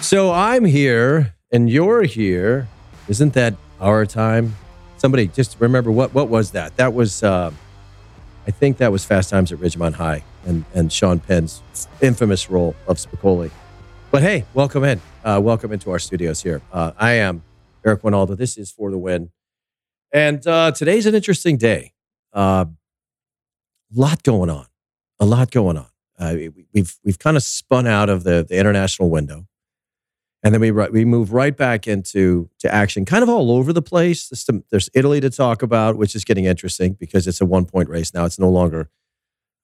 So I'm here and you're here. Isn't that our time? Somebody just remember what what was that? That was uh, I think that was Fast Times at Ridgemont High and and Sean Penn's infamous role of Spicoli. But hey, welcome in. Uh, welcome into our studios here. Uh, I am Eric Wynalda. This is for the win. And uh, today's an interesting day. A uh, lot going on. A lot going on. Uh, we, we've we've kind of spun out of the, the international window, and then we we move right back into to action, kind of all over the place. There's, Italy to talk about, which is getting interesting because it's a one point race now. It's no longer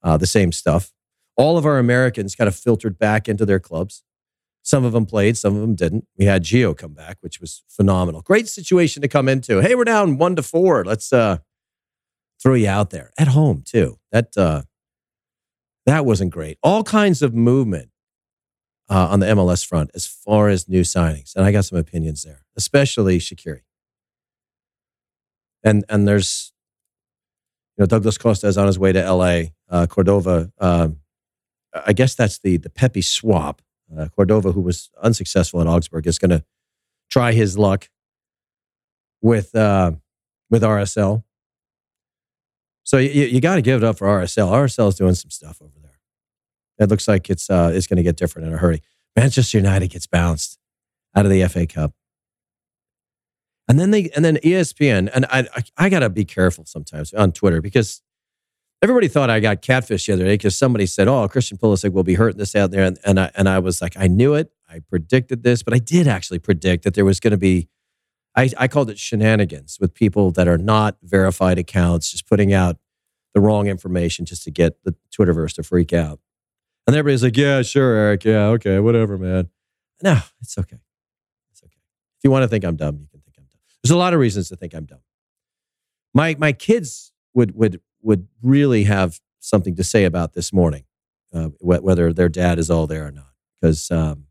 uh, the same stuff. All of our Americans kind of filtered back into their clubs. Some of them played, some of them didn't. We had Gio come back, which was phenomenal. Great situation to come into. Hey, we're down one to four. Let's uh, throw you out there at home too. That uh, that wasn't great. All kinds of movement uh, on the MLS front as far as new signings, and I got some opinions there, especially Shaqiri. And and there's, you know, Douglas Costa is on his way to L.A. Uh, Cordova. Um, I guess that's the the Pepi swap uh, Cordova, who was unsuccessful at Augsburg, is going to try his luck with uh, with RSL. So you, you got to give it up for RSL. RSL is doing some stuff over there. It looks like it's uh, it's going to get different in a hurry. Manchester United gets bounced out of the FA Cup, and then they and then ESPN and I I, I got to be careful sometimes on Twitter because everybody thought I got catfish the other day because somebody said, "Oh, Christian Pulisic will be hurting this out there," and and I, and I was like, I knew it, I predicted this, but I did actually predict that there was going to be. I, I called it shenanigans with people that are not verified accounts, just putting out the wrong information just to get the Twitterverse to freak out. And everybody's like, "Yeah, sure, Eric. Yeah, okay, whatever, man." No, it's okay. It's okay. If you want to think I'm dumb, you can think I'm dumb. There's a lot of reasons to think I'm dumb. My my kids would would would really have something to say about this morning, uh, whether their dad is all there or not, because um,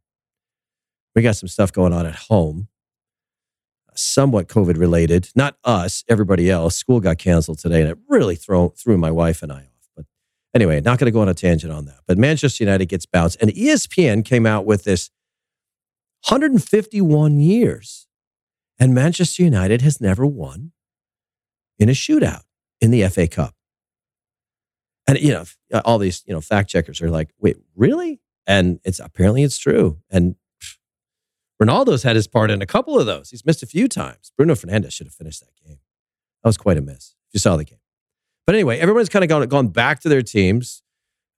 we got some stuff going on at home, somewhat COVID related. Not us, everybody else. School got canceled today, and it really throw, threw my wife and I off. Anyway, not going to go on a tangent on that. But Manchester United gets bounced, and ESPN came out with this 151 years, and Manchester United has never won in a shootout in the FA Cup. And you know, uh, all these you know fact checkers are like, "Wait, really?" And it's apparently it's true. And Ronaldo's had his part in a couple of those. He's missed a few times. Bruno Fernandes should have finished that game. That was quite a miss. If you saw the game. But anyway, everyone's kind of gone, gone back to their teams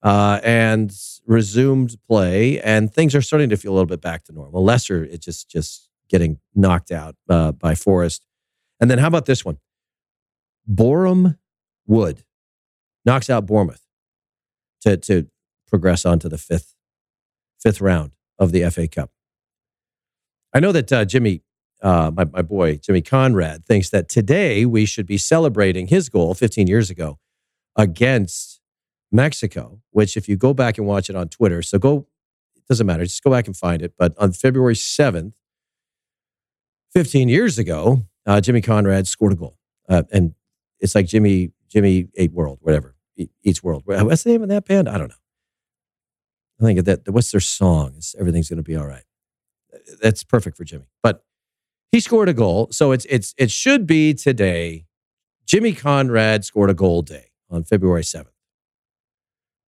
uh, and resumed play, and things are starting to feel a little bit back to normal. Leicester, it's just just getting knocked out uh, by Forest. And then how about this one? Boreham Wood knocks out Bournemouth to, to progress on to the fifth, fifth round of the FA Cup. I know that uh, Jimmy, uh, my, my boy, Jimmy Conrad, thinks that today we should be celebrating his goal 15 years ago against Mexico, which, if you go back and watch it on Twitter, so go, it doesn't matter, just go back and find it. But on February 7th, 15 years ago, uh, Jimmy Conrad scored a goal. Uh, and it's like Jimmy, Jimmy Eat World, whatever each world. What's the name of that band? I don't know. I think that what's their song? It's everything's going to be all right. That's perfect for Jimmy. But he scored a goal, so it's it's it should be today. Jimmy Conrad scored a goal day on February seventh.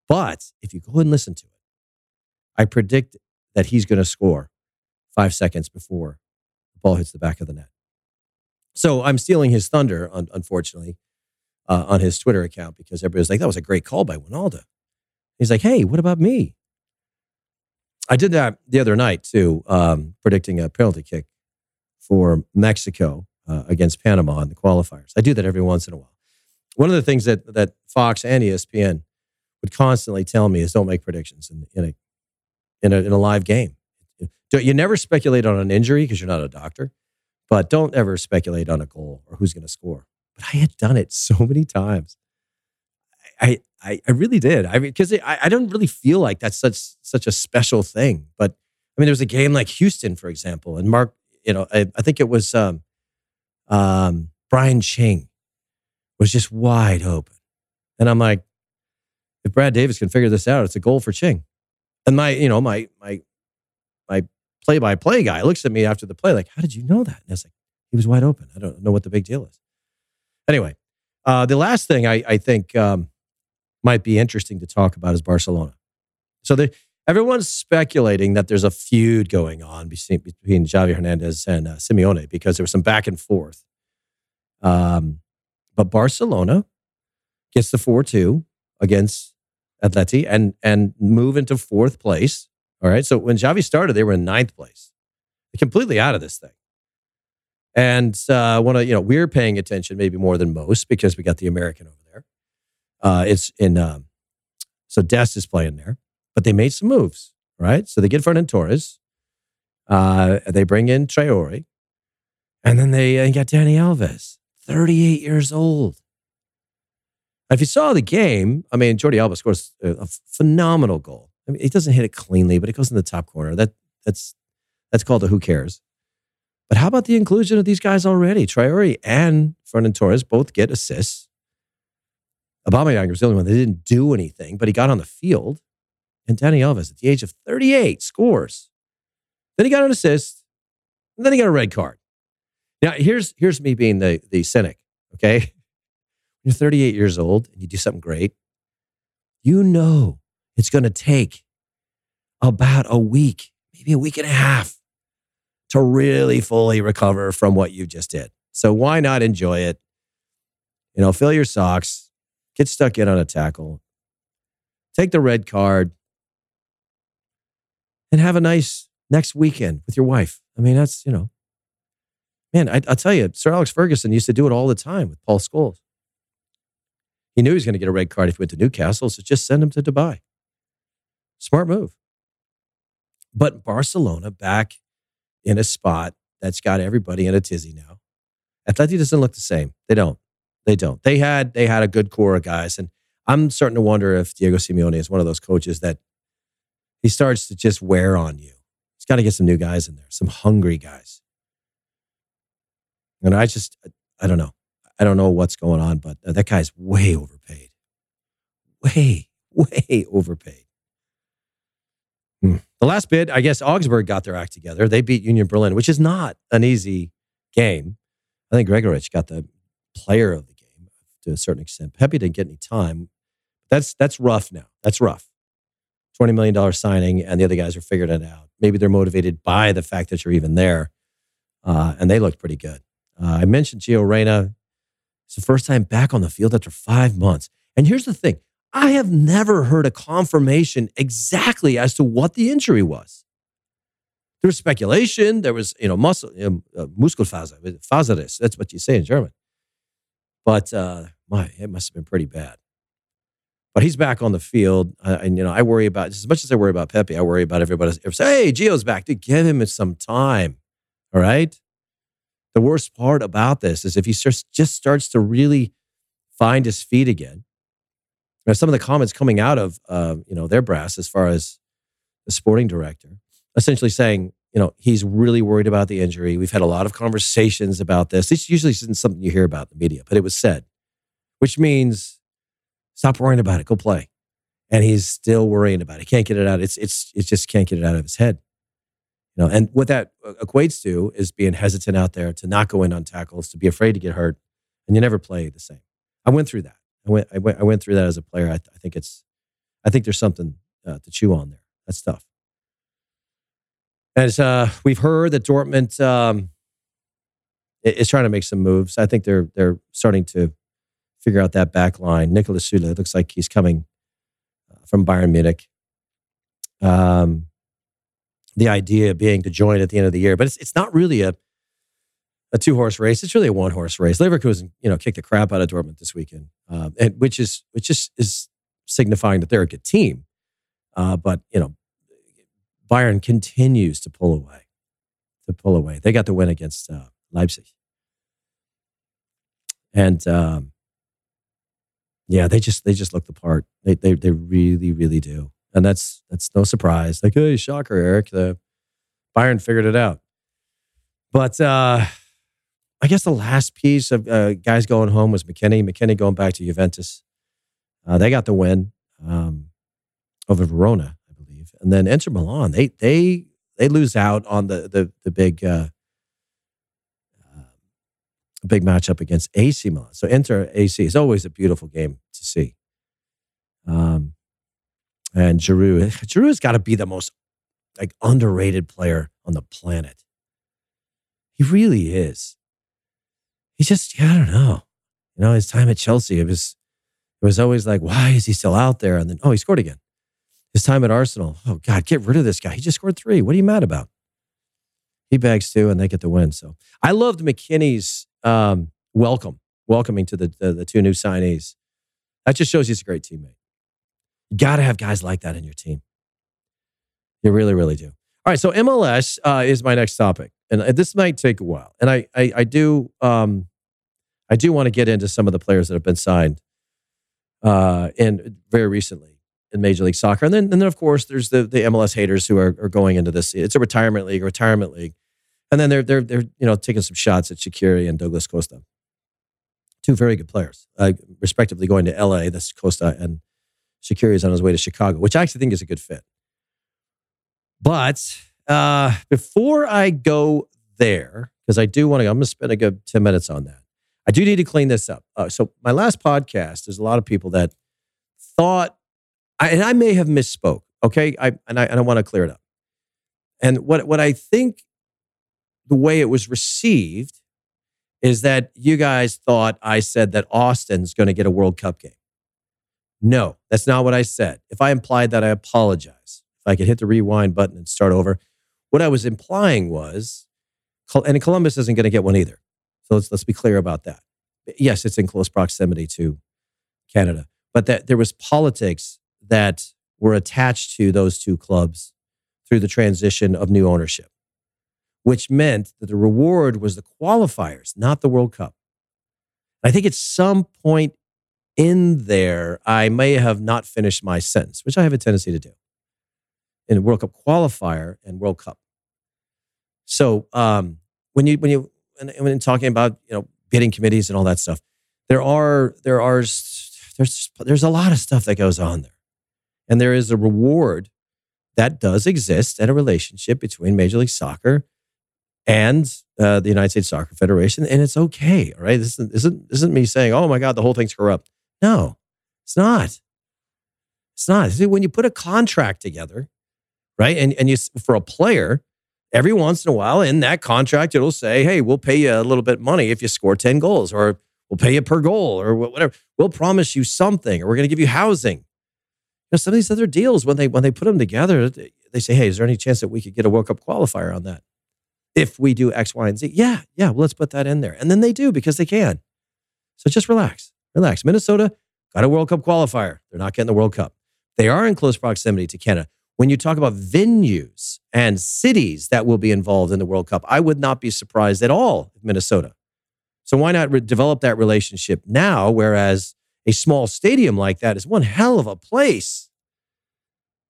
But if you go and listen to it, I predict that he's going to score five seconds before the ball hits the back of the net. So I'm stealing his thunder, unfortunately, uh, on his Twitter account because everybody's like, that was a great call by Wynalda. He's like, hey, what about me? I did that the other night too, um, predicting a penalty kick for Mexico uh, against Panama in the qualifiers. I do that every once in a while. One of the things that, that Fox and ESPN would constantly tell me is don't make predictions in, in, a, in, a, in a live game. Don't, you never speculate on an injury because you're not a doctor, but don't ever speculate on a goal or who's going to score but I had done it so many times. I I, I really did. I mean, because I, I don't really feel like that's such such a special thing. But I mean, there was a game like Houston, for example, and Mark, you know, I, I think it was um, um, Brian Ching was just wide open, and I'm like, if Brad Davis can figure this out, it's a goal for Ching. And my, you know, my my my play-by-play guy looks at me after the play like, "How did you know that?" And I was like, "He was wide open. I don't know what the big deal is." Anyway, uh, the last thing I, I think um, might be interesting to talk about is Barcelona. So the, everyone's speculating that there's a feud going on between, between Xavi Hernandez and uh, Simeone because there was some back and forth. Um, but Barcelona gets the 4 2 against Atleti and, and move into fourth place. All right. So when Xavi started, they were in ninth place. They're completely out of this thing. And uh, one of you know we're paying attention maybe more than most because we got the American over there. Uh, it's in um, so Dest is playing there, but they made some moves, right? So they get Ferran Torres, uh, they bring in Traore, and then they uh, got Dani Alves, 38 years old. If you saw the game, I mean, Jordi Alba scores a, a phenomenal goal. I mean, he doesn't hit it cleanly, but it goes in the top corner. That that's that's called a who cares. But how about the inclusion of these guys already? Traore and Ferran Torres both get assists. Aubameyang was the only one that didn't do anything, but he got on the field. And Dani Alves, at the age of 38, scores. Then he got an assist, and then he got a red card. Now, here's, here's me being the, the cynic, okay? You're 38 years old and you do something great. You know it's going to take about a week, maybe a week and a half to really fully recover from what you just did. So why not enjoy it? You know, fill your socks, get stuck in on a tackle, take the red card, and have a nice next weekend with your wife. I mean, that's, you know, man, I, will tell you, Sir Alex Ferguson used to do it all the time with Paul Scholes. He knew he was going to get a red card if he went to Newcastle, so just send him to Dubai. Smart move. But Barcelona back in a spot that's got everybody in a tizzy now. Atleti doesn't look the same. They don't. They don't. They had they had a good core of guys, and I'm starting to wonder if Diego Simeone is one of those coaches that he starts to just wear on you. He's got to get some new guys in there, some hungry guys. And I just I don't know. I don't know what's going on, but that guy's way overpaid. Way, way overpaid. Hmm. The last bit, I guess Augsburg got their act together. They beat Union Berlin, which is not an easy game. I think Gregoritsch got the player of the game to a certain extent. Pepi didn't get any time. That's that's rough now. That's rough. $20 million signing, and the other guys are figuring it out. Maybe they're motivated by the fact that you're even there. Uh, and they looked pretty good. Uh, I mentioned Gio Reyna. It's the first time back on the field after five months. And here's the thing I have never heard a confirmation exactly as to what the injury was. There was speculation. There was, you know, muscle, you know, uh, Muskelfaser, Faseris. That's what you say in German. But uh, my, it must have been pretty bad. But he's back on the field, uh, and you know, I worry about as much as I worry about Pepi. I worry about everybody. Else. Hey, Gio's back. To give him some time. All right. The worst part about this is if he starts, just starts to really find his feet again know, some of the comments coming out of uh, you know their brass as far as the sporting director, essentially saying, you know, he's really worried about the injury. We've had a lot of conversations about this. This usually isn't something you hear about in the media, but it was said, which means stop worrying about it. Go play. And he's still worrying about it. Can't get it out. It's it's it just can't get it out of his head. You know, and what that equates to is being hesitant out there to not go in on tackles, to be afraid to get hurt, and you never play the same. I went through that. I went, I went, I went through that as a player. I, th- I think it's, I think there's something uh, to chew on there. That's tough. As uh, we've heard that Dortmund um, is trying to make some moves. I think they're they're starting to figure out that back line. Niklas Süle looks like he's coming uh, from Bayern Munich. Um, the idea being to join at the end of the year, but it's it's not really a a two horse race. It's really a one horse race. Leverkusen, you know, kicked the crap out of Dortmund this weekend, uh, and which is which is is signifying that they're a good team. Uh, but you know, Bayern continues to pull away, to pull away. They got the win against uh, Leipzig, and um, yeah, they just they just look the part. They they they really really do, and that's that's no surprise. Like, hey, shocker, Eric. The Bayern figured it out, but. uh I guess the last piece of uh, guys going home was McKennie. McKennie going back to Juventus. Uh, they got the win um, over Verona, I believe, and then Inter Milan. They they They lose out on the the the big uh, big matchup against AC Milan. So Inter AC is always a beautiful game to see. Um, and Giroud, Giroud's got to be the most like underrated player on the planet. He really is. He just, yeah, I don't know. You know, his time at Chelsea, it was, it was always like, why is he still out there? And then, oh, he scored again. His time at Arsenal, oh God, get rid of this guy. He just scored three. What are you mad about? He bags two, and they get the win. So I loved McKennie's um, welcome, welcoming to the, the the two new signees. That just shows he's a great teammate. You got to have guys like that in your team. You really, really do. All right, so MLS uh, is my next topic, and this might take a while. And I, I, I do, um, I do want to get into some of the players that have been signed, uh, and very recently in Major League Soccer, and then, and then of course, there's the the MLS haters who are, are going into this. It's a retirement league, retirement league, and then they're they're they're you know taking some shots at Shaqiri and Douglas Costa, two very good players, uh, respectively, going to LA. That's Costa and Shaqiri is on his way to Chicago, which I actually think is a good fit. But uh, before I go there, because I do want to, I'm going to spend a good 10 minutes on that. I do need to clean this up. Uh, so, my last podcast, there's a lot of people that thought, I, and I may have misspoke, okay? I, and I, and I want to clear it up. And what, what I think the way it was received is that you guys thought I said that Austin's going to get a World Cup game. No, that's not what I said. If I implied that, I apologize. If I could hit the rewind button and start over, what I was implying was, and Columbus isn't going to get one either. So let's let's be clear about that. Yes, it's in close proximity to Canada, but that there was politics that were attached to those two clubs through the transition of new ownership, which meant that the reward was the qualifiers, not the World Cup. I think at some point in there, I may have not finished my sentence, which I have a tendency to do in World Cup qualifier and World Cup. So um, when you when you when, when talking about you know bidding committees and all that stuff, there are there are there's there's a lot of stuff that goes on there, and there is a reward that does exist and a relationship between Major League Soccer and uh, the United States Soccer Federation, and it's okay. Right, this isn't, isn't isn't me saying, "Oh my God, the whole thing's corrupt." No, it's not. It's not. See, when you put a contract together, right, and and you for a player, every once in a while in that contract it'll say, "Hey, we'll pay you a little bit money if you score ten goals, or we'll pay you per goal, or whatever. We'll promise you something, or we're going to give you housing." You know, some of these other deals when they when they put them together, they say, "Hey, is there any chance that we could get a World Cup qualifier on that?" If we do X, Y, and Z. Yeah, yeah, well, let's put that in there. And then they do because they can. So just relax, relax. Minnesota got a World Cup qualifier. They're not getting the World Cup. They are in close proximity to Canada. When you talk about venues and cities that will be involved in the World Cup, I would not be surprised at all if Minnesota. So why not re- develop that relationship now? Whereas a small stadium like that is one hell of a place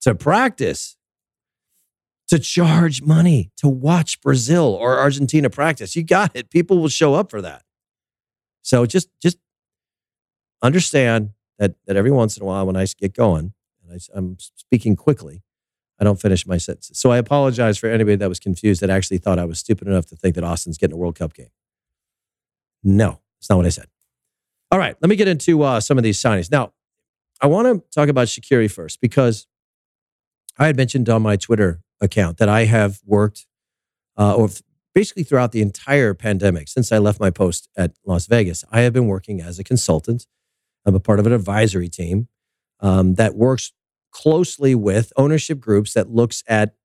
to practice to charge money to watch Brazil or Argentina practice. You got it. People will show up for that. So just just understand that that every once in a while when I get going and I, I'm speaking quickly, I don't finish my sentences. So I apologize for anybody that was confused that actually thought I was stupid enough to think that Austin's getting a World Cup game. No, that's not what I said. All right, let me get into uh, some of these signings. Now, I want to talk about Shaqiri first because I had mentioned on my Twitter account that I have worked uh, or basically throughout the entire pandemic since I left my post at Las Vegas. I have been working as a consultant. I'm a part of an advisory team um, that works closely with ownership groups that looks at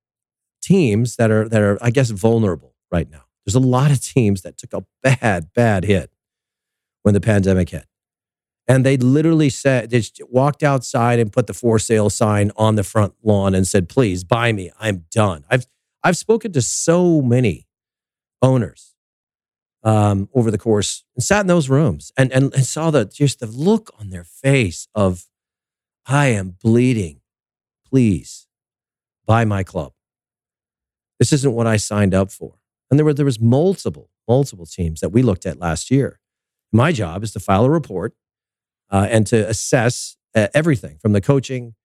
teams that are that are I guess vulnerable right now. There's a lot of teams that took a bad bad hit when the pandemic hit. And they literally said, they walked outside and put the for sale sign on the front lawn and said, please buy me. I'm done. I've, I've spoken to so many owners um, over the course and sat in those rooms and, and, and saw the, just the look on their face of, I am bleeding. Please buy my club. This isn't what I signed up for. And there were, there was multiple, multiple teams that we looked at last year. My job is to file a report uh, and to assess uh, everything from the coaching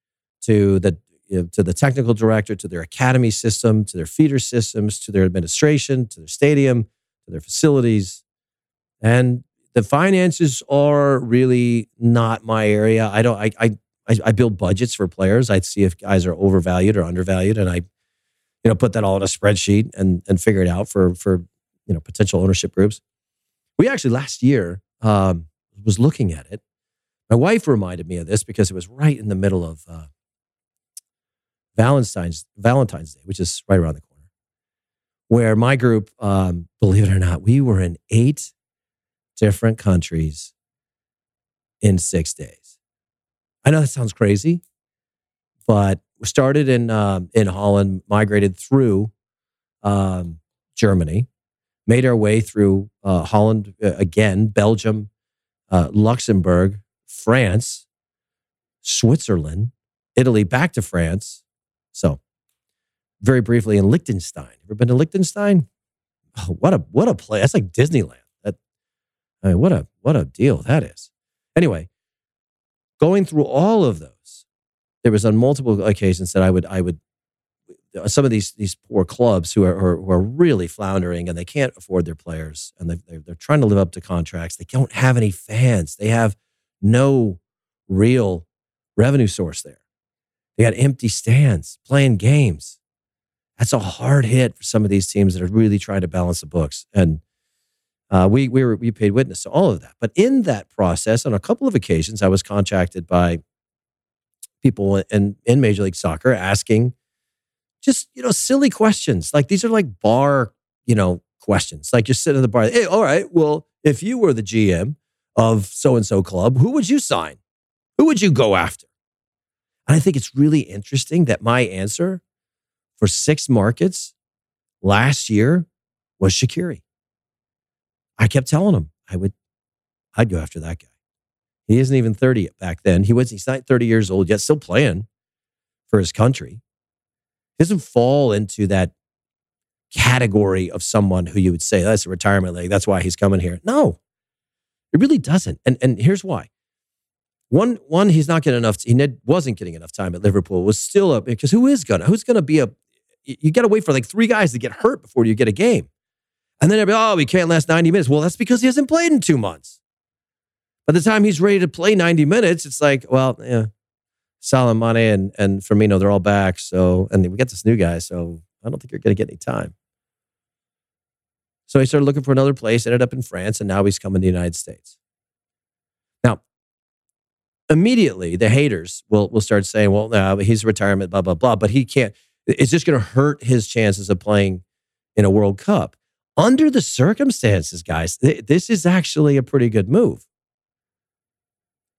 to the you know, to the technical director, to their academy system, to their feeder systems, to their administration, to their stadium, to their facilities. And the finances are really not my area. I don't, I, I, I build budgets for players. I'd see if guys are overvalued or undervalued. And I, you know, put that all in a spreadsheet and, and figure it out for, for, you know, potential ownership groups. We actually last year um, was looking at it. My wife reminded me of this because it was right in the middle of uh, Valentine's Valentine's Day, which is right around the corner, where my group, um, believe it or not, we were in eight different countries in six days. I know that sounds crazy, but we started in um, in Holland, migrated through um, Germany, made our way through uh, Holland uh, again, Belgium, uh, Luxembourg, France, Switzerland, Italy, back to France, so, very briefly in Liechtenstein. Ever been to Liechtenstein? Oh, what a what a place! That's like Disneyland. That I mean, what a what a deal that is. Anyway, going through all of those, there was on multiple occasions that I would I would some of these these poor clubs who are who are really floundering and they can't afford their players and they, they're, they're trying to live up to contracts. They don't have any fans. They have no real revenue source there. They got empty stands playing games. That's a hard hit for some of these teams that are really trying to balance the books. And uh, we we were we paid witness to all of that. But in that process, on a couple of occasions, I was contacted by people in in Major League Soccer asking just you know silly questions. Like these are like bar you know questions. Like you're sitting in the bar. Hey, all right. Well, if you were the GM of so and so club, who would you sign? Who would you go after? And I think it's really interesting that my answer for six markets last year was Shaqiri. I kept telling him I would, I'd go after that guy. He isn't even 30 back then. He was, he's not 30 years old yet, still playing for his country. He doesn't fall into that category of someone who you would say, oh, that's a retirement league. That's why he's coming here. No, it really doesn't. And, and here's why. One, one, he's not getting enough. He wasn't getting enough time at Liverpool. Was still up because who is gonna? Who's gonna be a? You got to wait for like three guys to get hurt before you get a game, and then everybody, oh, he can't last ninety minutes. Well, that's because he hasn't played in two months. By the time he's ready to play ninety minutes, it's like, well, yeah, Salah, Mane, and and Firmino, they're all back. So, and we got this new guy, so I don't think you're gonna get any time. So he started looking for another place. Ended up in France, and now he's coming to the United States Now, immediately the haters will will start saying, "Well, no, he's retirement, blah blah blah," but he can't. It's just going to hurt his chances of playing in a World Cup. Under the circumstances, guys, th- this is actually a pretty good move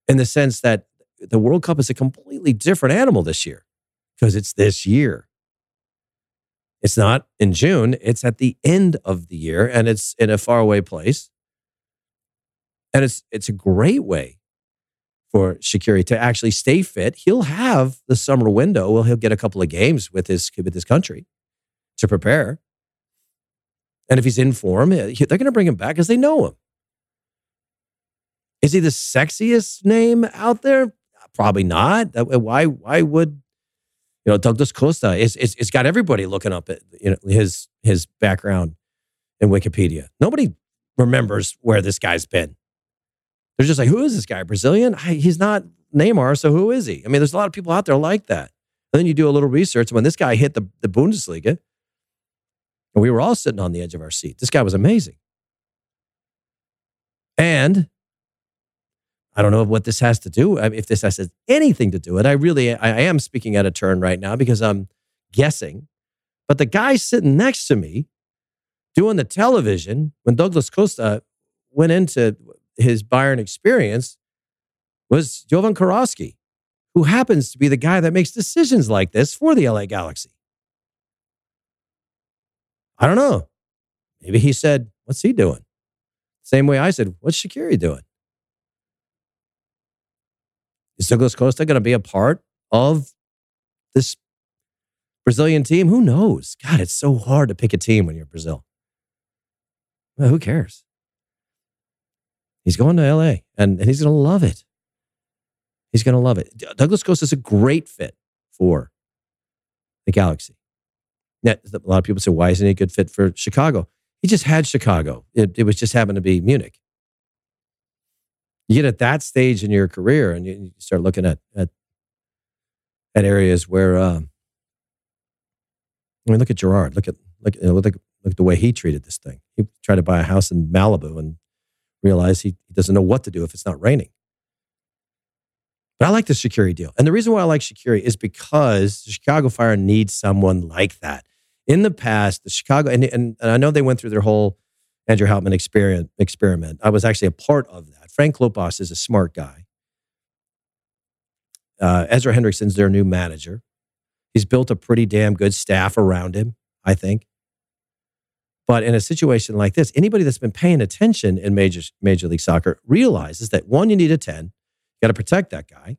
in the sense that the World Cup is a completely different animal this year because it's this year. It's not in June, it's at the end of the year and it's in a faraway place. And it's it's a great way for Shaqiri to actually stay fit. He'll have the summer window. Well, he'll get a couple of games with his with his country to prepare. And if he's in form, they're going to bring him back because they know him. Is he the sexiest name out there? Probably not. Why? Why would you know Douglas Costa? It's, it's, it's got everybody looking up at you know his his background in Wikipedia. Nobody remembers where this guy's been. They're just like, who is this guy? Brazilian? I, he's not Neymar, so who is he? I mean, there's a lot of people out there like that. And then you do a little research. When this guy hit the, the Bundesliga, and we were all sitting on the edge of our seat. This guy was amazing. And I don't know what this has to do, uh, if this has anything to do with it. I really, I am speaking at a turn right now because I'm guessing. But the guy sitting next to me doing the television when Douglas Costa went into his Bayern experience was Jovan Kirovski, who happens to be the guy that makes decisions like this for the LA Galaxy. I don't know. Maybe he said, What's he doing? Same way I said, What's Shaqiri doing? Is Douglas Costa going to be a part of this Brazilian team? Who knows? God, it's so hard to pick a team when you're Brazil. Well, who cares? He's going to LA and, and he's going to love it. He's going to love it. Douglas Costa is a great fit for the Galaxy. Now, a lot of people say, why isn't he a good fit for Chicago? He just had Chicago. It, it was just happened to be Munich. You get at that stage in your career and you, you start looking at, at, at areas where, um, I mean, look at Gerrard. Look at, look, you know, look, look at the way he treated this thing. He tried to buy a house in Malibu and realized he, doesn't know what to do if it's not raining. But I like the Shaqiri deal. And the reason why I like Shaqiri is because the Chicago Fire needs someone like that. In the past, the Chicago, and, and I know they went through their whole Andrew Hauptman experiment, experiment. I was actually a part of that. Frank Klopas is a smart guy. Uh, Ezra Hendrickson's their new manager. He's built a pretty damn good staff around him, I think. But in a situation like this, anybody that's been paying attention in Major, Major League Soccer realizes that one, you need a 10 you got to protect that guy.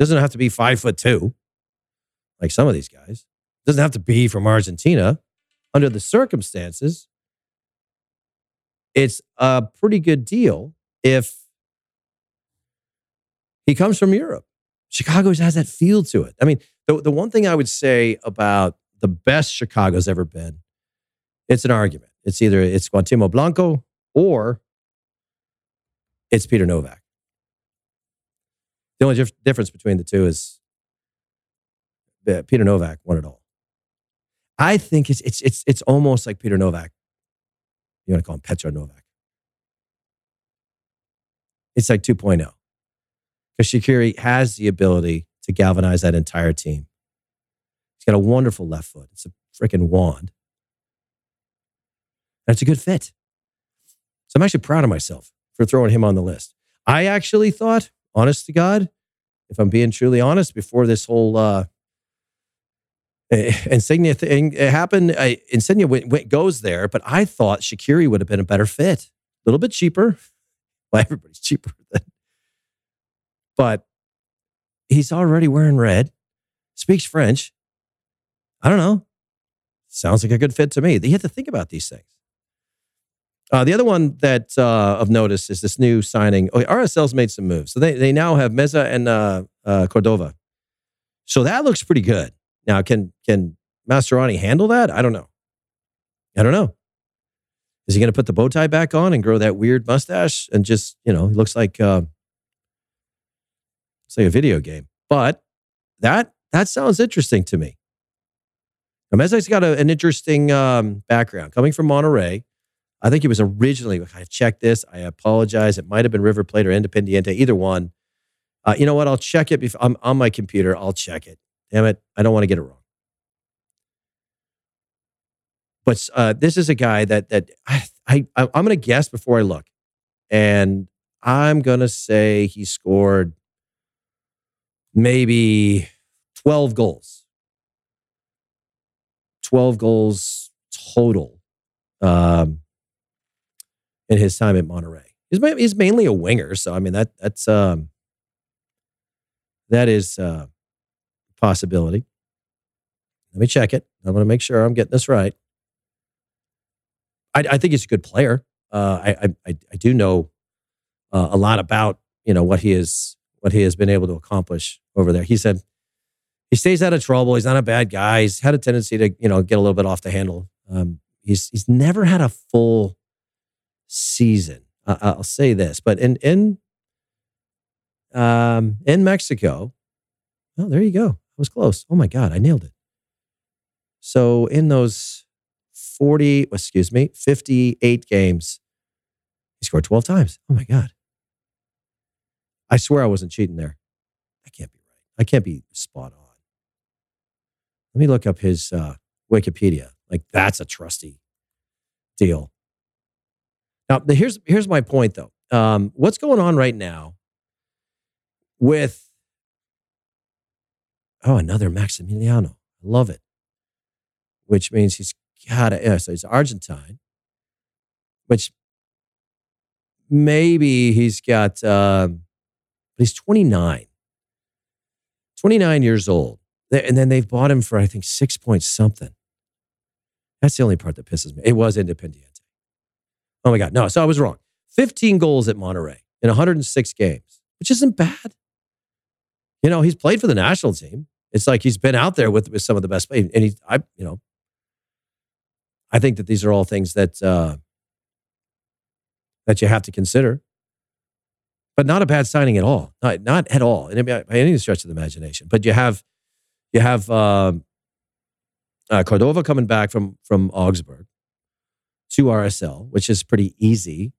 Doesn't have to be five foot two, like some of these guys. Doesn't have to be from Argentina. Under the circumstances, it's a pretty good deal if he comes from Europe. Chicago has that feel to it. I mean, the, the one thing I would say about the best Chicago's ever been, it's an argument. It's either it's Cuauhtemoc Blanco or it's Peter Nowak. The only dif- difference between the two is Peter Nowak won it all. I think it's it's it's it's almost like Peter Nowak. You want to call him Petro Novak? It's like 2.0 because Shaqiri has the ability to galvanize that entire team. He's got a wonderful left foot. It's a freaking wand. That's a good fit. So I'm actually proud of myself for throwing him on the list. I actually thought honest to God, if I'm being truly honest, before this whole uh, Insigne thing it happened, I, Insigne went, went, goes there, but I thought Shaqiri would have been a better fit. A little bit cheaper. Well, everybody's cheaper than. But he's already wearing red, speaks French. I don't know. Sounds like a good fit to me. You have to think about these things. Uh, the other one that uh, of notice is this new signing. Oh, RSL's made some moves. So they, they now have Meza and uh, uh, Cordova. So that looks pretty good. Now, can can Mastroeni handle that? I don't know. I don't know. Is he going to put the bow tie back on and grow that weird mustache and just, you know, he looks like, uh, say, a video game. But that that sounds interesting to me. Now, Meza's got a, an interesting um, background coming from Monterrey. I think he was originally, I checked this. I apologize. It might have been River Plate or Independiente, either one. Uh, you know what? I'll check it. Before, I'm on my computer. I'll check it. Damn it. I don't want to get it wrong. But uh, this is a guy that that I, I I'm going to guess before I look, and I'm going to say he scored maybe 12 goals. 12 goals total. Um, in his time at Monterrey. He's, he's mainly a winger, so I mean that that's um, that is uh, possibility. Let me check it. I want to make sure I'm getting this right. I, I think he's a good player. Uh, I, I I do know uh, a lot about you know what he is what he has been able to accomplish over there. He said he stays out of trouble. He's not a bad guy. He's had a tendency to you know get a little bit off the handle. Um, he's he's never had a full season. Uh, I'll say this, but in in um, in Mexico, oh, there you go. Was close. Oh my God, I nailed it. So in those 40, excuse me, 58 games, he scored 12 times. Oh my God. I swear I wasn't cheating there. I can't be right. I can't be spot on. Let me look up his uh, Wikipedia. Like, that's a trusty deal. Now, here's here's my point though. Um, what's going on right now with oh another Maximiliano? I love it. Which means he's got a, yeah, so he's Argentine, which maybe he's got um, he's 29. 29 years old. And then they've bought him for, I think, six points something. That's the only part that pisses me. It was Independiente. Oh my God. No, so I was wrong. 15 goals at Monterrey in 106 games, which isn't bad. You know, he's played for the national team. It's like he's been out there with, with some of the best. And he, I, you know, I think that these are all things that uh, that you have to consider. But not a bad signing at all. Not, not at all. And by any stretch of the imagination. But you have you have uh, uh, Cordova coming back from from Augsburg to RSL, which is pretty easy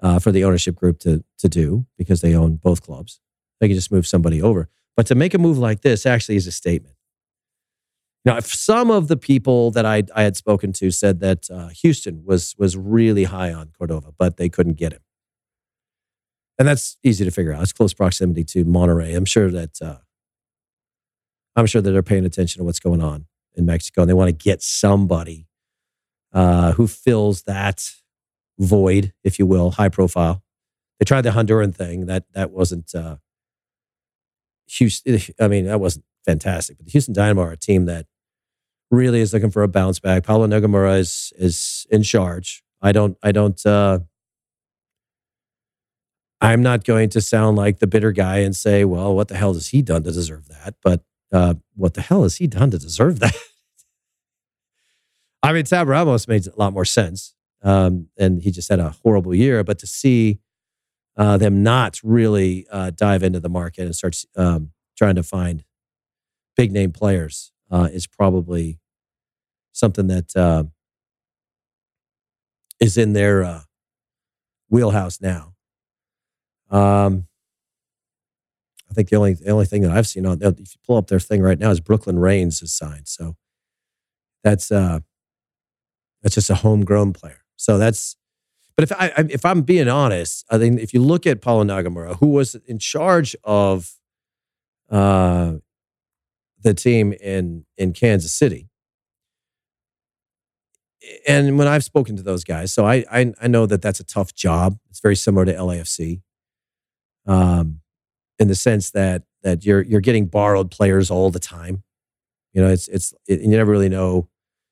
uh, for the ownership group to to do because they own both clubs. They can just move somebody over. But to make a move like this actually is a statement. Now, if some of the people that I, I had spoken to said that uh, Houston was was really high on Cordova, but they couldn't get him, and that's easy to figure out. It's close proximity to Monterrey. I'm sure that uh, I'm sure that they're paying attention to what's going on in Mexico, and they want to get somebody uh, who fills that void, if you will, high profile. They tried the Honduran thing. That that wasn't uh, Houston. I mean, that wasn't fantastic. But the Houston Dynamo are a team that really is looking for a bounce back. Paulo Nagamura is is in charge. I don't. I don't. Uh, I'm not going to sound like the bitter guy and say, "Well, what the hell has he done to deserve that?" But uh, what the hell has he done to deserve that? I mean, Tab Ramos made a lot more sense, um, and he just had a horrible year. But to see uh, them not really uh, dive into the market and start um, trying to find big name players uh, is probably something that uh, is in their uh, wheelhouse now. Um, I think the only the only thing that I've seen on if you pull up their thing right now is Brooklyn Raines is signed. So that's uh that's just a homegrown player. So that's but if I if I'm being honest, I think if you look at Paulo Nagamura, who was in charge of uh, the team in in Kansas City, and when I've spoken to those guys, so I I, I know that that's a tough job. It's very similar to LAFC, um, in the sense that that you're you're getting borrowed players all the time. You know, it's it's it, you never really know.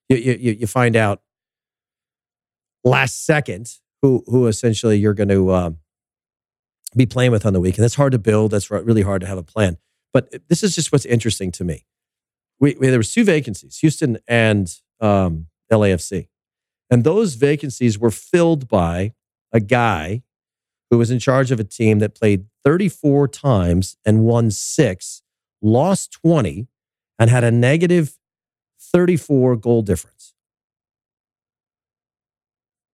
You, you you find out last second who who essentially you're going to uh, be playing with on the weekend. That's hard to build. That's really hard to have a plan. But this is just what's interesting to me. We, we there was two vacancies, Houston and um, LAFC, and those vacancies were filled by a guy who was in charge of a team that played 34 times and won six, lost 20, and had a negative 34 goal difference.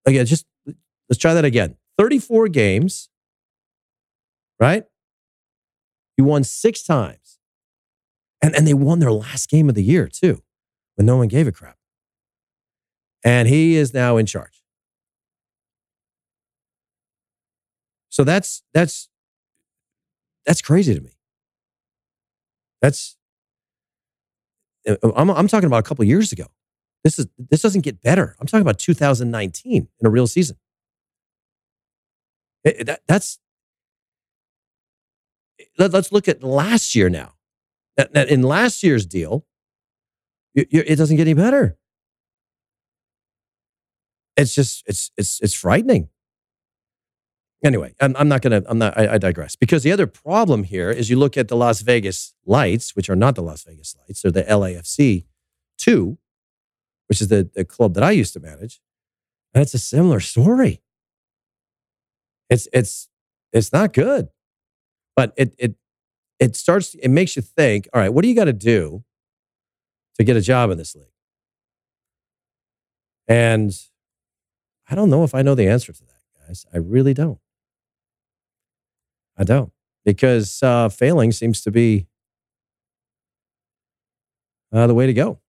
Again, just Let's try that again. 34 games, right? He won six times. And, and they won their last game of the year, too, when no one gave a crap. And he is now in charge. So that's that's that's crazy to me. That's uh, I'm, I'm talking about a couple years ago. This is this doesn't get better. I'm talking about 2019 in a real season. Eh, eh, that, that's let, us look at last year now. that In last year's deal, it doesn't get any better. It's just it's it's it's frightening. Anyway, I'm, I'm not gonna I'm not I, I, digress because the other problem here is you look at the Las Vegas Lights, which are not the Las Vegas Lights, they're the LAFC two, which is the, the club that I used to manage, and it's a similar story. It's it's it's not good. But it it it starts it makes you think, all right, what do you got to do to get a job in this league? And I don't know if I know the answer to that, guys. I really don't. I don't. Because uh, failing seems to be uh, the way to go.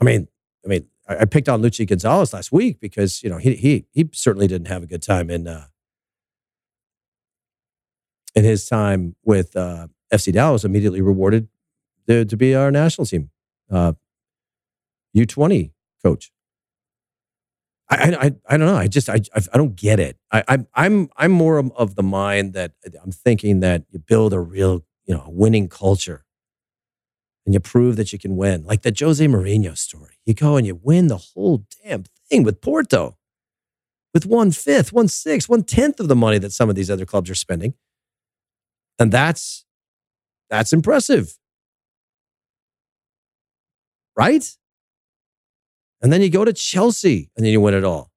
I mean, I mean, I, picked on Luchi Gonzalez last week because you know he he he certainly didn't have a good time in uh, in his time with uh, FC Dallas, immediately rewarded to, to be our national team uh, U20 coach. I, I, I don't know. I just I, I don't get it. I, I I'm I'm more of the mind that I'm thinking that you build a real you know winning culture, and you prove that you can win, like the Jose Mourinho story. You go and you win the whole damn thing with Porto, with one fifth, one sixth, one tenth of the money that some of these other clubs are spending. And that's that's impressive. right? And then you go to Chelsea and then you win it all.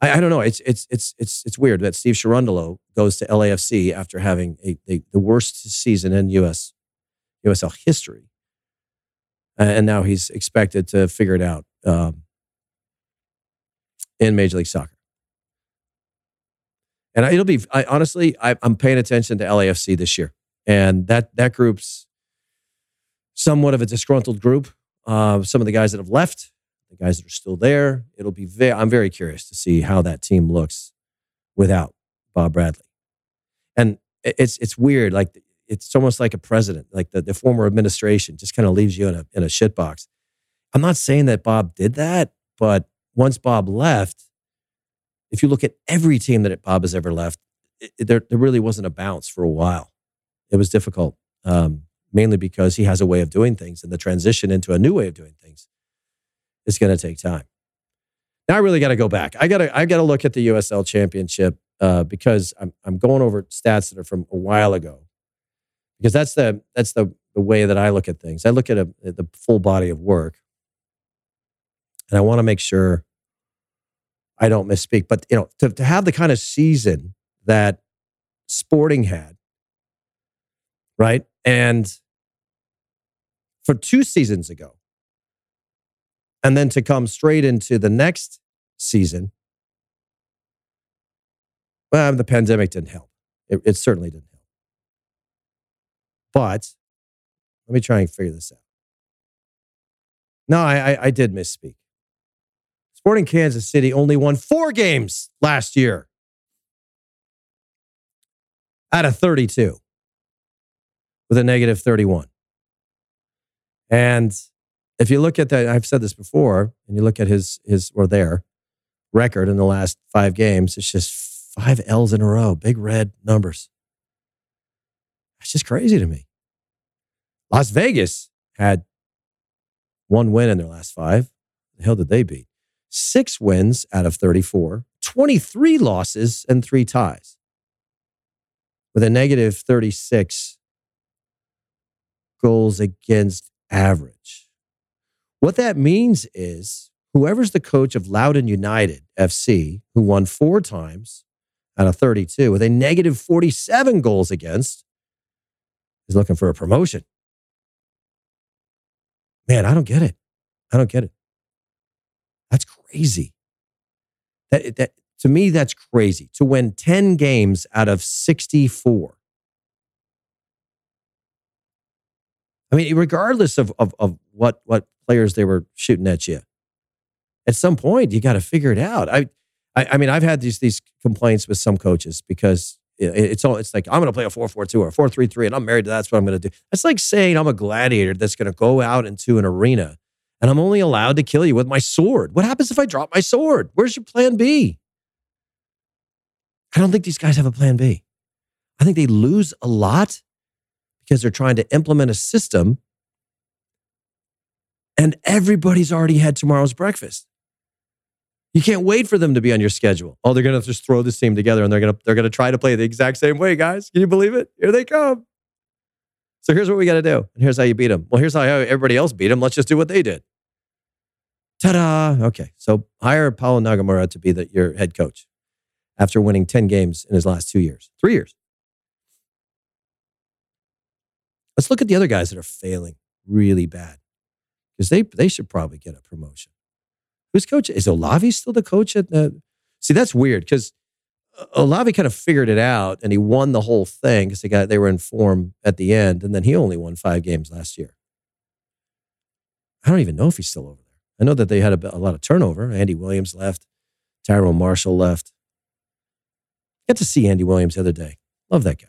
I, I don't know. It's it's it's it's it's weird that Steve Cherundolo goes to LAFC after having a, a, the worst season in US USL history, and now he's expected to figure it out um, in Major League Soccer. And it'll be I, honestly, I, I'm paying attention to LAFC this year, and that that group's somewhat of a disgruntled group. Uh, some of the guys that have left the guys that are still there. It'll be very, I'm very curious to see how that team looks without Bob Bradley. And it's it's weird, like it's almost like a president, like the, the former administration just kind of leaves you in a in a shitbox. I'm not saying that Bob did that, but once Bob left, if you look at every team that Bob has ever left, it, there there really wasn't a bounce for a while. It was difficult, um, mainly because he has a way of doing things, and the transition into a new way of doing things is going to take time. Now I really got to go back. I got to I got to look at the USL Championship uh, because I'm I'm going over stats that are from a while ago. Because that's the that's the the way that I look at things. I look at, a, at the full body of work, and I want to make sure I don't misspeak. But you know, to, to have the kind of season that Sporting had, right, and for two seasons ago, and then to come straight into the next season, well, the pandemic didn't help. It, it certainly didn't help. But let me try and figure this out. No, I, I, I did misspeak. Sporting Kansas City only won four games last year out of 32 with a negative 31. And if you look at that, I've said this before, and you look at his his or their record in the last five games, it's just five L's in a row, big red numbers. That's just crazy to me. Las Vegas had one win in their last five. The hell did they beat? Six wins out of 34, 23 losses, and three ties with a negative 36 goals against average. What that means is whoever's the coach of Loudoun United FC, who won four times out of 32 with a negative 47 goals against, is looking for a promotion. Man, I don't get it. I don't get it. That's crazy. That, that to me, that's crazy. To win 10 games out of 64. I mean, regardless of, of, of what, what players they were shooting at you. At some point, you got to figure it out. I, I, I, mean, I've had these these complaints with some coaches because it's all it's like I'm going to play a four four two or a four three three, and I'm married to that. that's what I'm going to do. It's like saying I'm a gladiator that's going to go out into an arena and I'm only allowed to kill you with my sword. What happens if I drop my sword? Where's your plan B? I don't think these guys have a plan B. I think they lose a lot because they're trying to implement a system and everybody's already had tomorrow's breakfast. You can't wait for them to be on your schedule. Oh, they're going to just throw this team together and they're going to they're going to try to play the exact same way, guys. Can you believe it? Here they come. So here's what we got to do. And here's how you beat them. Well, here's how everybody else beat them. Let's just do what they did. Ta-da. Okay. So hire Paulo Nagamura to be the, your head coach after winning 10 games in his last two years, three years. Let's look at the other guys that are failing really bad because they they should probably get a promotion. Who's coach? Is Olave still the coach at the? See, that's weird because Olave kind of figured it out and he won the whole thing because they got they were in form at the end, and then he only won five games last year. I don't even know if he's still over there. I know that they had a, a lot of turnover. Andy Williams left, Tyrone Marshall left. Got to see Andy Williams the other day. Love that guy.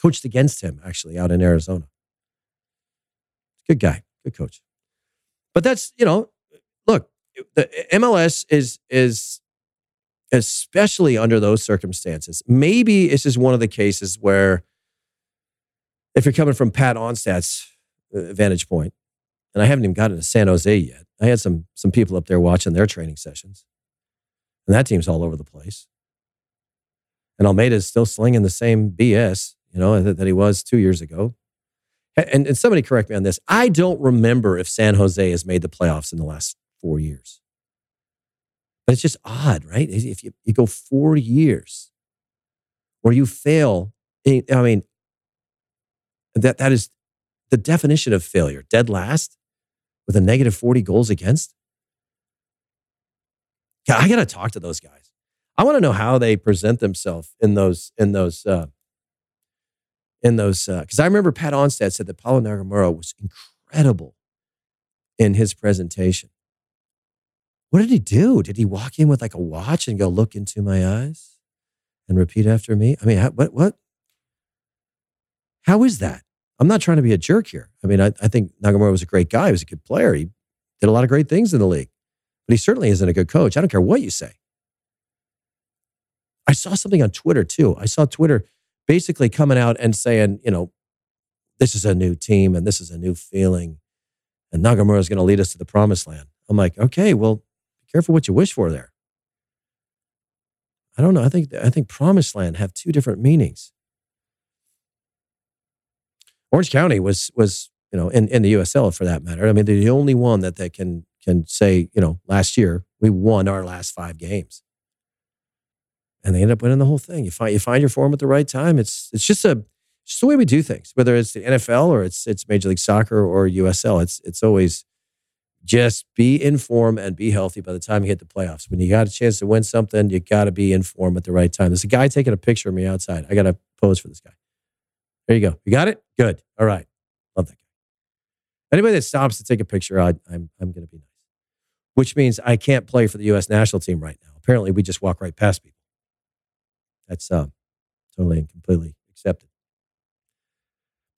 Coached against him actually out in Arizona. Good guy. Good coach. But that's, you know, look, the MLS is is especially under those circumstances. Maybe this is one of the cases where if you're coming from Pat Onstad's uh, vantage point, and I haven't even gotten to San Jose yet. I had some some people up there watching their training sessions. And that team's all over the place. And Almeyda's still slinging the same BS, you know, that, that he was two years ago. And, and somebody correct me on this. I don't remember if San Jose has made the playoffs in the last four years. But it's just odd, right? If you, you go four years where you fail, eh, I mean, that, that is the definition of failure dead last with a negative 40 goals against. Yeah, I got to talk to those guys. I want to know how they present themselves in those, in those, uh, in those, because uh, I remember Pat Onstad said that Paulo Nagamura was incredible in his presentation. What did he do? Did he walk in with like a watch and go, look into my eyes and repeat after me? I mean, what, what? How is that? I'm not trying to be a jerk here. I mean, I, I think Nagamura was a great guy. He was a good player. He did a lot of great things in the league, but he certainly isn't a good coach. I don't care what you say. I saw something on Twitter too. I saw Twitter basically coming out and saying, you know, this is a new team and this is a new feeling. And Nagamura is going to lead us to the promised land. I'm like, okay, well, be careful what you wish for there. I don't know. I think I think promised land have two different meanings. Orange County was was you know in, in the USL for that matter. I mean, they're the only one that they can can say you know last year we won our last five games and they end up winning the whole thing. You find you find your form at the right time. It's it's just a just the way we do things, whether it's the NFL or it's it's Major League Soccer or USL. It's it's always just be in form and be healthy by the time you hit the playoffs. When you got a chance to win something, you got to be in form at the right time. There's a guy taking a picture of me outside. I got to pose for this guy. There you go. You got it? Good. All right. Love that guy. Anybody that stops to take a picture, I, I'm, I'm going to be nice, which means I can't play for the U.S. national team right now. Apparently, we just walk right past people. That's uh, totally and completely accepted.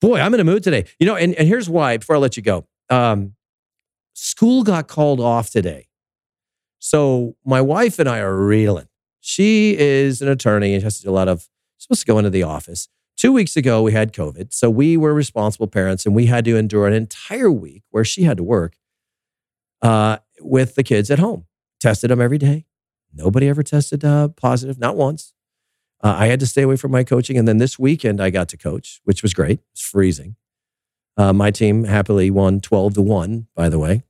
Boy, I'm in a mood today. You know, and, and here's why before I let you go. Um, school got called off today. So my wife and I are reeling. She is an attorney and has to do a lot of, supposed to go into the office. Two weeks ago, we had COVID. So we were responsible parents and we had to endure an entire week where she had to work uh, with the kids at home. Tested them every day. Nobody ever tested uh, positive, not once. Uh, I had to stay away from my coaching. And then this weekend, I got to coach, which was great. It's freezing. Uh, my team happily won 12 to 1, by the way.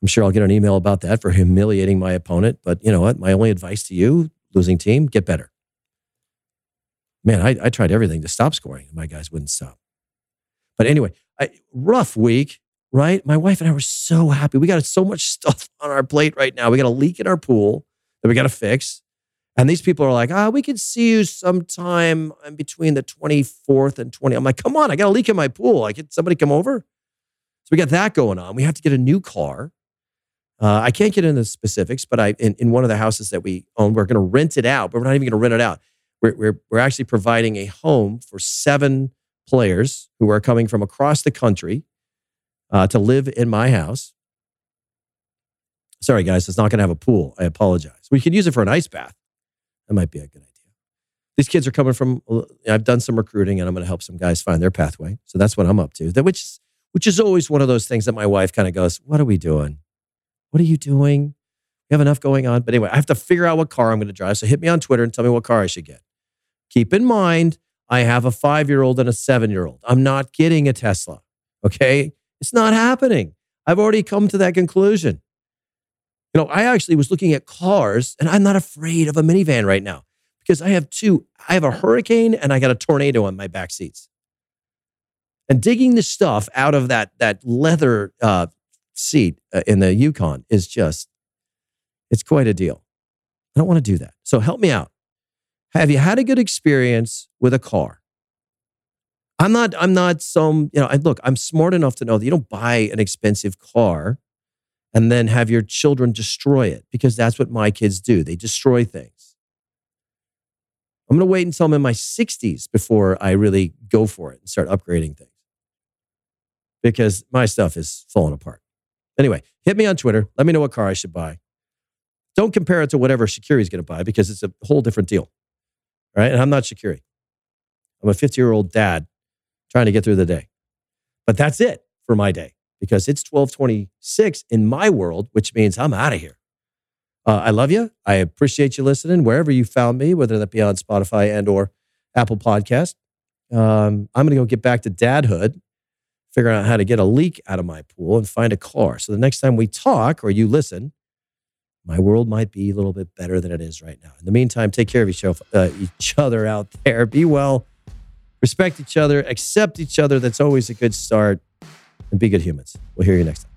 I'm sure I'll get an email about that for humiliating my opponent. But you know what? My only advice to you, losing team, get better. Man, I, I tried everything to stop scoring. My guys wouldn't stop. But anyway, I, rough week, right? My wife and I were so happy. We got so much stuff on our plate right now. We got a leak in our pool that we got to fix. And these people are like, ah, we could see you sometime in between the 24th and 20. I'm like, come on, I got a leak in my pool. I get somebody come over. So we got that going on. We have to get a new car. Uh, I can't get into specifics, but I in, in one of the houses that we own, we're going to rent it out, but we're not even going to rent it out. We're, we're, we're actually providing a home for seven players who are coming from across the country uh, to live in my house. Sorry, guys, it's not going to have a pool. I apologize. We could use it for an ice bath. That might be a good idea. These kids are coming from. I've done some recruiting, and I'm going to help some guys find their pathway. So that's what I'm up to. That which which is always one of those things that my wife kind of goes, "What are we doing? What are you doing? We have enough going on." But anyway, I have to figure out what car I'm going to drive. So hit me on Twitter and tell me what car I should get. Keep in mind, I have a five year old and a seven year old. I'm not getting a Tesla. Okay, it's not happening. I've already come to that conclusion. You know, I actually was looking at cars and I'm not afraid of a minivan right now because I have two. I have a hurricane and I got a tornado on my back seats. And digging the stuff out of that, that leather uh, seat uh, in the Yukon is just, it's quite a deal. I don't want to do that. So help me out. Have you had a good experience with a car? I'm not, I'm not some, you know, look, I'm smart enough to know that you don't buy an expensive car and then have your children destroy it because that's what my kids do. They destroy things. I'm going to wait until I'm in my 60s before I really go for it and start upgrading things because my stuff is falling apart. Anyway, hit me on Twitter. Let me know what car I should buy. Don't compare it to whatever is going to buy because it's a whole different deal. All right. And I'm not Shaqiri. I'm a 50 year old dad trying to get through the day. But that's it for my day because it's 1226 in my world, which means I'm out of here. Uh, I love you. I appreciate you listening wherever you found me, whether that be on Spotify and or Apple Podcast. Um, I'm going to go get back to dadhood figuring out how to get a leak out of my pool and find a car. So the next time we talk or you listen, my world might be a little bit better than it is right now. In the meantime, take care of each, uh, each other out there. Be well, respect each other, accept each other. That's always a good start. And be good humans. We'll hear you next time.